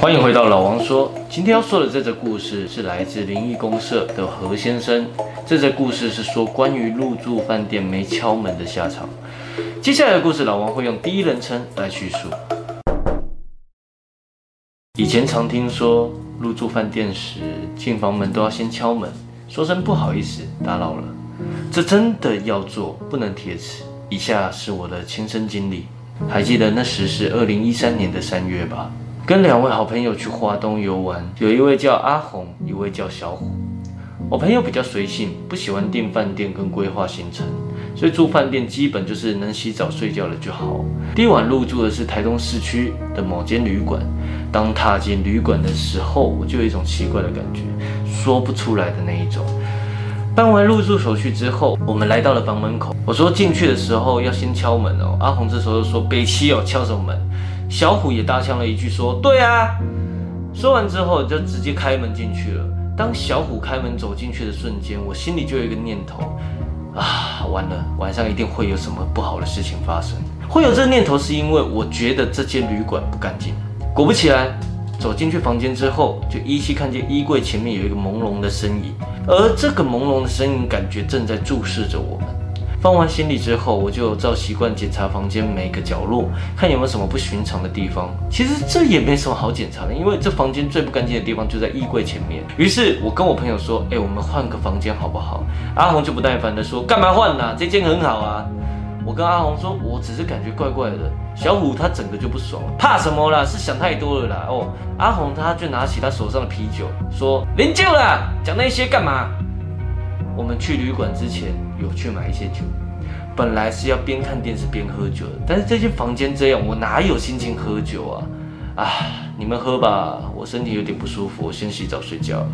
欢迎回到老王说，今天要说的这则故事是来自灵异公社的何先生。这则故事是说关于入住饭店没敲门的下场。接下来的故事，老王会用第一人称来叙述。以前常听说入住饭店时进房门都要先敲门，说声不好意思打扰了。这真的要做，不能铁齿。以下是我的亲身经历，还记得那时是二零一三年的三月吧。跟两位好朋友去华东游玩，有一位叫阿红，一位叫小虎。我朋友比较随性，不喜欢订饭店跟规划行程，所以住饭店基本就是能洗澡睡觉了就好。第一晚入住的是台东市区的某间旅馆。当踏进旅馆的时候，我就有一种奇怪的感觉，说不出来的那一种。办完入住手续之后，我们来到了房门口。我说进去的时候要先敲门哦。阿红这时候说：“北七哦，敲什么门？”小虎也搭腔了一句说：“对啊。”说完之后就直接开门进去了。当小虎开门走进去的瞬间，我心里就有一个念头：啊，完了，晚上一定会有什么不好的事情发生。会有这个念头是因为我觉得这间旅馆不干净。果不其然，走进去房间之后，就依稀看见衣柜前面有一个朦胧的身影，而这个朦胧的身影感觉正在注视着我们。放完行李之后，我就照习惯检查房间每个角落，看有没有什么不寻常的地方。其实这也没什么好检查的，因为这房间最不干净的地方就在衣柜前面。于是我跟我朋友说：“哎，我们换个房间好不好？”阿红就不耐烦地说：“干嘛换呢？这间很好啊。”我跟阿红说：“我只是感觉怪怪的。”小虎他整个就不爽，怕什么啦？是想太多了啦。哦，阿红他就拿起他手上的啤酒说：“零酒啦，讲那些干嘛？”我们去旅馆之前有去买一些酒，本来是要边看电视边喝酒的，但是这间房间这样，我哪有心情喝酒啊？啊，你们喝吧，我身体有点不舒服，我先洗澡睡觉了。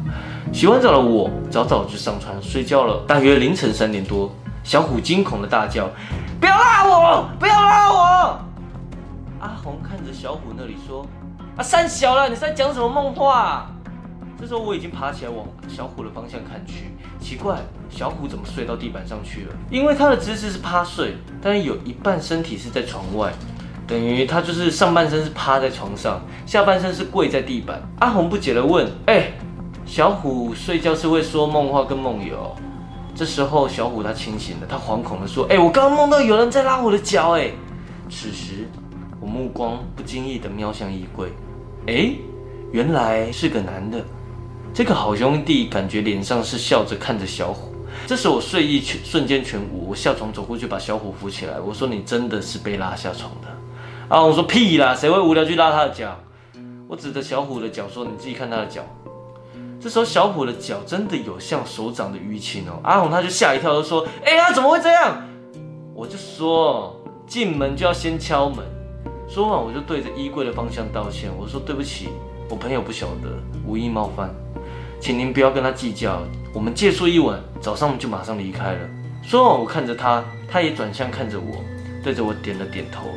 洗完澡的我早早就上床睡觉了。大约凌晨三点多，小虎惊恐的大叫：“不要拉我，不要拉我！”阿红看着小虎那里说：“啊，三小了，你在讲什么梦话？”这时候我已经爬起来往小虎的方向看去，奇怪，小虎怎么睡到地板上去了？因为他的姿势是趴睡，但是有一半身体是在床外，等于他就是上半身是趴在床上，下半身是跪在地板。阿红不解地问：“哎，小虎睡觉是会说梦话跟梦游？”这时候小虎他清醒了，他惶恐地说：“哎，我刚刚梦到有人在拉我的脚。”哎，此时我目光不经意地瞄向衣柜，哎，原来是个男的。这个好兄弟感觉脸上是笑着看着小虎，这时我睡意全瞬间全无，我下床走过去把小虎扶起来，我说，你真的是被拉下床的。啊，我说屁啦，谁会无聊去拉他的脚？我指着小虎的脚说，你自己看他的脚。这时候小虎的脚真的有像手掌的淤青哦，阿红他就吓一跳，就说，哎呀，怎么会这样？我就说进门就要先敲门。说完我就对着衣柜的方向道歉，我说对不起，我朋友不晓得，无意冒犯。请您不要跟他计较，我们借宿一晚，早上就马上离开了。说完，我看着他，他也转向看着我，对着我点了点头。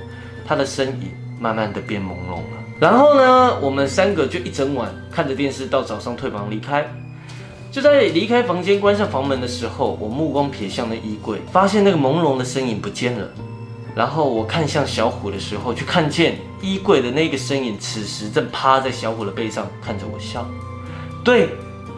他的身影慢慢的变朦胧了。然后呢，我们三个就一整晚看着电视，到早上退房离开。就在离开房间、关上房门的时候，我目光瞥向那衣柜，发现那个朦胧的身影不见了。然后我看向小虎的时候，却看见衣柜的那个身影，此时正趴在小虎的背上，看着我笑。对。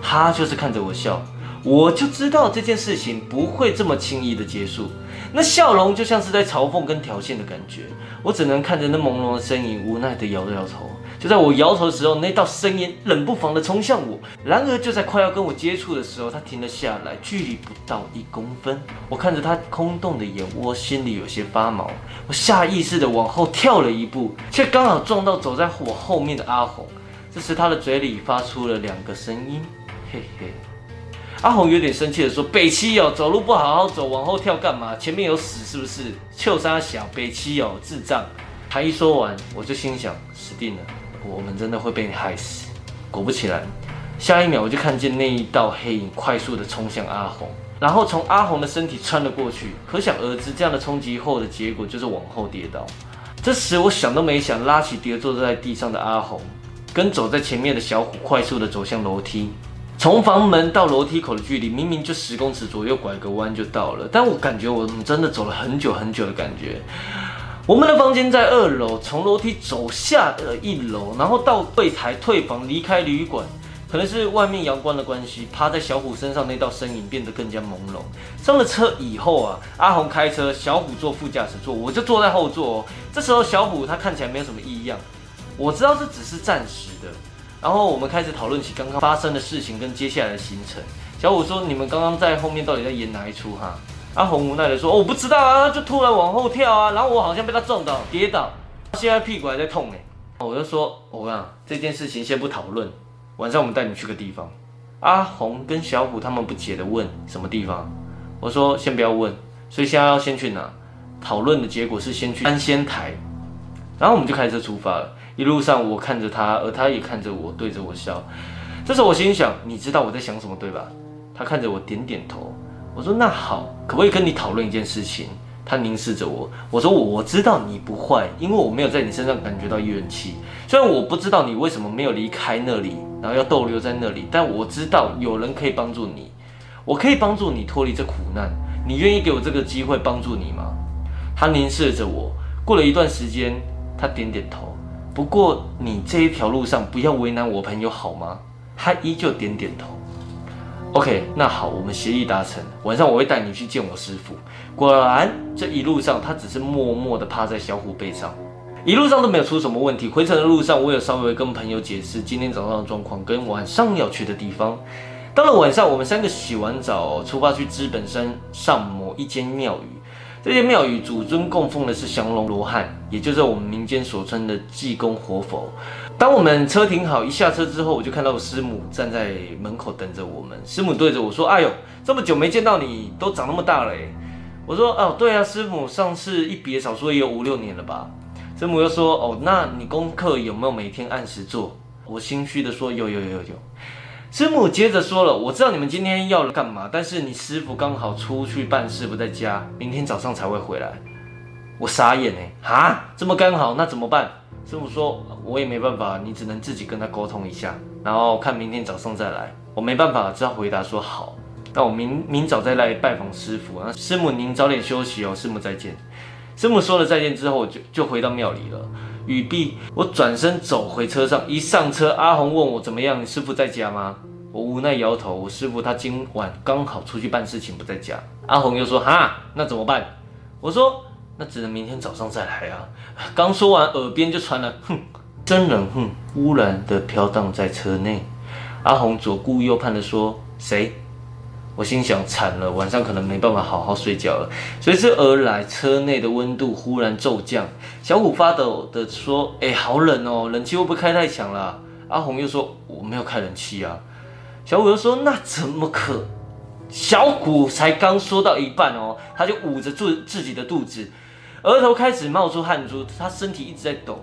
他就是看着我笑，我就知道这件事情不会这么轻易的结束。那笑容就像是在嘲讽跟挑衅的感觉，我只能看着那朦胧的身影，无奈的摇了摇头。就在我摇头的时候，那道声音冷不防的冲向我。然而就在快要跟我接触的时候，他停了下来，距离不到一公分。我看着他空洞的眼窝，心里有些发毛。我下意识的往后跳了一步，却刚好撞到走在我后面的阿红。这时他的嘴里发出了两个声音。嘿嘿，阿红有点生气的说：“北七哦，走路不好好走，往后跳干嘛？前面有屎是不是？臭三小，北七哦，智障。”他一说完，我就心想：死定了，我们真的会被你害死。果不其然，下一秒我就看见那一道黑影快速的冲向阿红，然后从阿红的身体穿了过去。可想而知，这样的冲击后的结果就是往后跌倒。这时我想都没想，拉起跌坐在地上的阿红，跟走在前面的小虎快速的走向楼梯。从房门到楼梯口的距离明明就十公尺左右，拐个弯就到了。但我感觉我们真的走了很久很久的感觉。我们的房间在二楼，从楼梯走下了一楼，然后到柜台退房，离开旅馆。可能是外面阳光的关系，趴在小虎身上那道身影变得更加朦胧。上了车以后啊，阿红开车，小虎坐副驾驶座，我就坐在后座。这时候小虎他看起来没有什么异样，我知道这只是暂时的。然后我们开始讨论起刚刚发生的事情跟接下来的行程。小虎说：“你们刚刚在后面到底在演哪一出哈？”阿红无奈的说：“，我不知道啊，就突然往后跳啊，然后我好像被他撞到跌倒，现在屁股还在痛哎。”我就说：“我讲这件事情先不讨论。”晚上我们带你去个地方，阿红跟小虎他们不解的问什么地方？我说先不要问，所以现在要先去哪？讨论的结果是先去安仙台，然后我们就开车出发了。一路上我看着他，而他也看着我，对着我笑。这时候我心想，你知道我在想什么对吧？他看着我点点头。我说那好，可不可以跟你讨论一件事情？他凝视着我，我说我知道你不坏，因为我没有在你身上感觉到怨气。虽然我不知道你为什么没有离开那里，然后要逗留在那里，但我知道有人可以帮助你，我可以帮助你脱离这苦难。你愿意给我这个机会帮助你吗？他凝视着我，过了一段时间，他点点头。不过你这一条路上不要为难我朋友好吗？他依旧点点头。OK，那好，我们协议达成。晚上我会带你去见我师傅。果然，这一路上他只是默默地趴在小虎背上，一路上都没有出什么问题。回程的路上，我有稍微跟朋友解释今天早上的状况跟晚上要去的地方。到了晚上，我们三个洗完澡，出发去资本山上某一间庙宇。这间庙宇主尊供奉的是降龙罗汉，也就是我们民间所称的济公活佛。当我们车停好，一下车之后，我就看到师母站在门口等着我们。师母对着我说：“哎呦，这么久没见到你，都长那么大了。”我说：“哦，对啊，师母，上次一别少说也有五六年了吧？”师母又说：“哦，那你功课有没有每天按时做？”我心虚的说：“有有有有有。”师母接着说了：“我知道你们今天要干嘛，但是你师傅刚好出去办事不在家，明天早上才会回来。”我傻眼哎，哈，这么刚好，那怎么办？师父说：“我也没办法，你只能自己跟他沟通一下，然后看明天早上再来。”我没办法，只好回答说：“好，那我明明早再来拜访师傅。那师母您早点休息哦，师母再见。”师母说了再见之后，就就回到庙里了。语毕，我转身走回车上，一上车，阿红问我怎么样，你师傅在家吗？我无奈摇头，我师傅他今晚刚好出去办事情，不在家。阿红又说：哈，那怎么办？我说：那只能明天早上再来啊。刚说完，耳边就传了哼，真人哼，忽然的飘荡在车内。阿红左顾右盼的说：谁？我心想惨了，晚上可能没办法好好睡觉了。随之而来，车内的温度忽然骤降。小虎发抖的说：“哎、好冷哦，冷气会不会开太强了？”阿红又说：“我没有开冷气啊。”小虎又说：“那怎么可？”小虎才刚说到一半哦，他就捂着住自己的肚子，额头开始冒出汗珠，他身体一直在抖。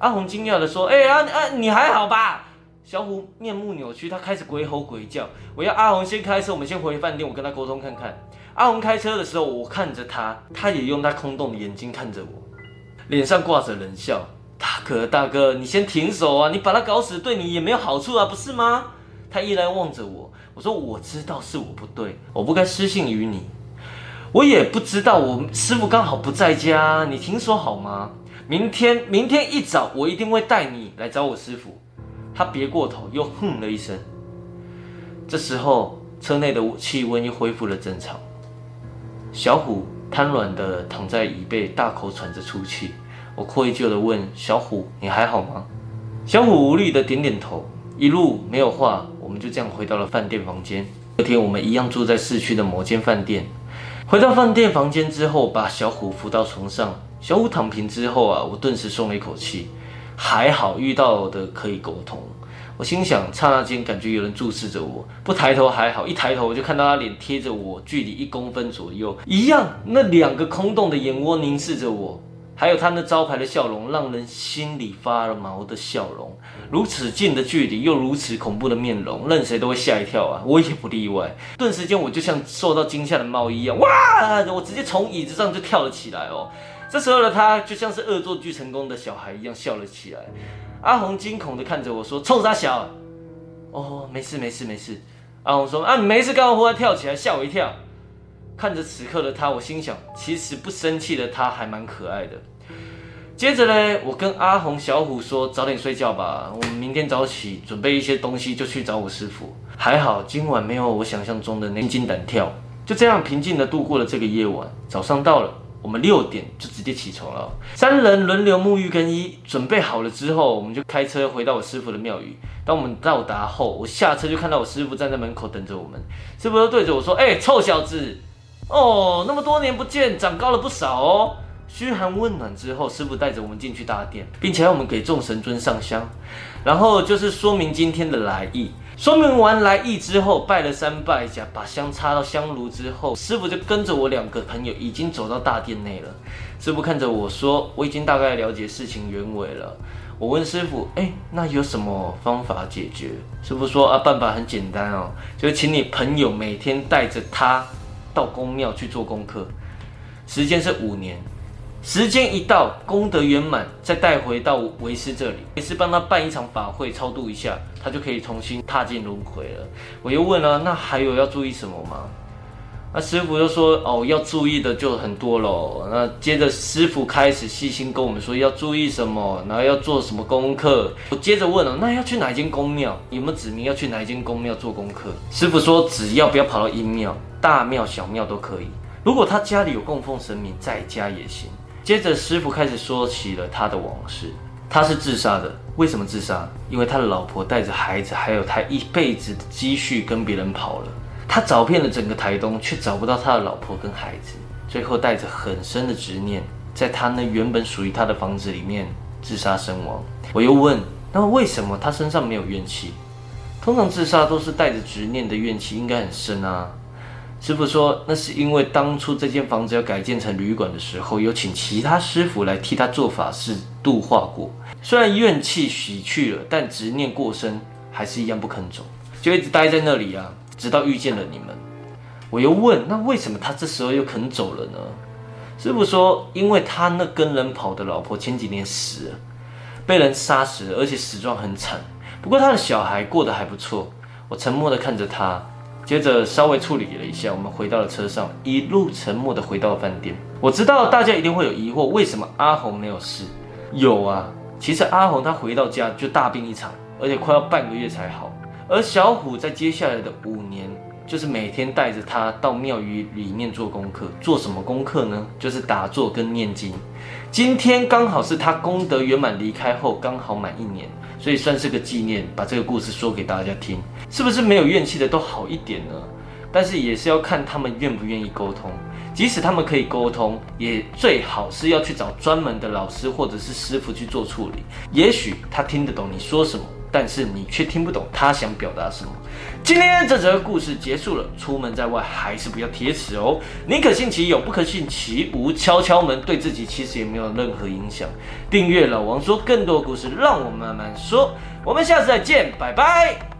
阿红惊讶的说：“哎、欸、啊啊，你还好吧？”小虎面目扭曲，他开始鬼吼鬼叫。我要阿红先开车，我们先回饭店，我跟他沟通看看。阿红开车的时候，我看着他，他也用他空洞的眼睛看着我，脸上挂着冷笑。大哥，大哥，你先停手啊！你把他搞死，对你也没有好处啊，不是吗？他依然望着我。我说我知道是我不对，我不该失信于你。我也不知道，我师傅刚好不在家，你停手好吗？明天，明天一早，我一定会带你来找我师傅。他别过头，又哼了一声。这时候，车内的气温又恢复了正常。小虎瘫软地躺在椅背，大口喘着粗气。我愧疚地问小虎：“你还好吗？”小虎无力地点点头。一路没有话，我们就这样回到了饭店房间。隔天，我们一样住在市区的某间饭店。回到饭店房间之后，把小虎扶到床上。小虎躺平之后啊，我顿时松了一口气。还好遇到的可以沟通，我心想，刹那间感觉有人注视着我，不抬头还好，一抬头我就看到他脸贴着我，距离一公分左右，一样，那两个空洞的眼窝凝视着我，还有他那招牌的笑容，让人心里发了毛的笑容，如此近的距离，又如此恐怖的面容，任谁都会吓一跳啊，我也不例外。顿时间，我就像受到惊吓的猫一样，哇！我直接从椅子上就跳了起来哦。这时候的他就像是恶作剧成功的小孩一样笑了起来。阿红惊恐地看着我说：“臭傻小？”哦，没事没事没事。阿红说：“啊，没事干嘛忽然跳起来吓我一跳？”看着此刻的他，我心想，其实不生气的他还蛮可爱的。接着呢，我跟阿红、小虎说：“早点睡觉吧，我们明天早起准备一些东西就去找我师傅。”还好今晚没有我想象中的那心惊胆跳，就这样平静地度过了这个夜晚。早上到了，我们六点就直接起床了，三人轮流沐浴更衣，准备好了之后，我们就开车回到我师傅的庙宇。当我们到达后，我下车就看到我师傅站在门口等着我们。师傅都对着我说：“哎、臭小子，哦，那么多年不见，长高了不少哦。”嘘寒问暖之后，师傅带着我们进去大殿，并且让我们给众神尊上香，然后就是说明今天的来意。说明完来意之后，拜了三拜，甲把香插到香炉之后，师傅就跟着我两个朋友已经走到大殿内了。师傅看着我说：“我已经大概了解事情原委了。”我问师傅：“哎，那有什么方法解决？”师傅说：“啊，办法很简单哦，就是请你朋友每天带着他到宫庙去做功课，时间是五年。”时间一到，功德圆满，再带回到为师这里，为师帮他办一场法会，超度一下，他就可以重新踏进轮回了。我又问了，那还有要注意什么吗？那师傅就说，哦，要注意的就很多喽。那接着师傅开始细心跟我们说要注意什么，然后要做什么功课。我接着问了，那要去哪一间宫庙？有没有指明要去哪一间宫庙做功课？师傅说，只要不要跑到阴庙，大庙小庙都可以。如果他家里有供奉神明，在家也行。接着，师傅开始说起了他的往事。他是自杀的，为什么自杀？因为他的老婆带着孩子，还有他一辈子的积蓄跟别人跑了。他找遍了整个台东，却找不到他的老婆跟孩子。最后，带着很深的执念，在他那原本属于他的房子里面自杀身亡。我又问：那为什么他身上没有怨气？通常自杀都是带着执念的怨气，应该很深啊。师傅说，那是因为当初这间房子要改建成旅馆的时候，有请其他师傅来替他做法事度化过。虽然怨气洗去了，但执念过深，还是一样不肯走，就一直待在那里啊，直到遇见了你们。我又问，那为什么他这时候又肯走了呢？师傅说，因为他那跟人跑的老婆前几年死了，被人杀死了，而且死状很惨。不过他的小孩过得还不错。我沉默地看着他。接着稍微处理了一下，我们回到了车上，一路沉默的回到了饭店。我知道大家一定会有疑惑，为什么阿红没有事？有啊，其实阿红她回到家就大病一场，而且快要半个月才好。而小虎在接下来的五年，就是每天带着他到庙宇里面做功课。做什么功课呢？就是打坐跟念经。今天刚好是他功德圆满离开后，刚好满一年。所以算是个纪念，把这个故事说给大家听，是不是没有怨气的都好一点呢？但是也是要看他们愿不愿意沟通。即使他们可以沟通，也最好是要去找专门的老师或者是师傅去做处理。也许他听得懂你说什么。但是你却听不懂他想表达什么。今天这则故事结束了，出门在外还是不要贴纸哦。宁可信其有，不可信其无。敲敲门对自己其实也没有任何影响。订阅老王说更多故事，让我慢慢说。我们下次再见，拜拜。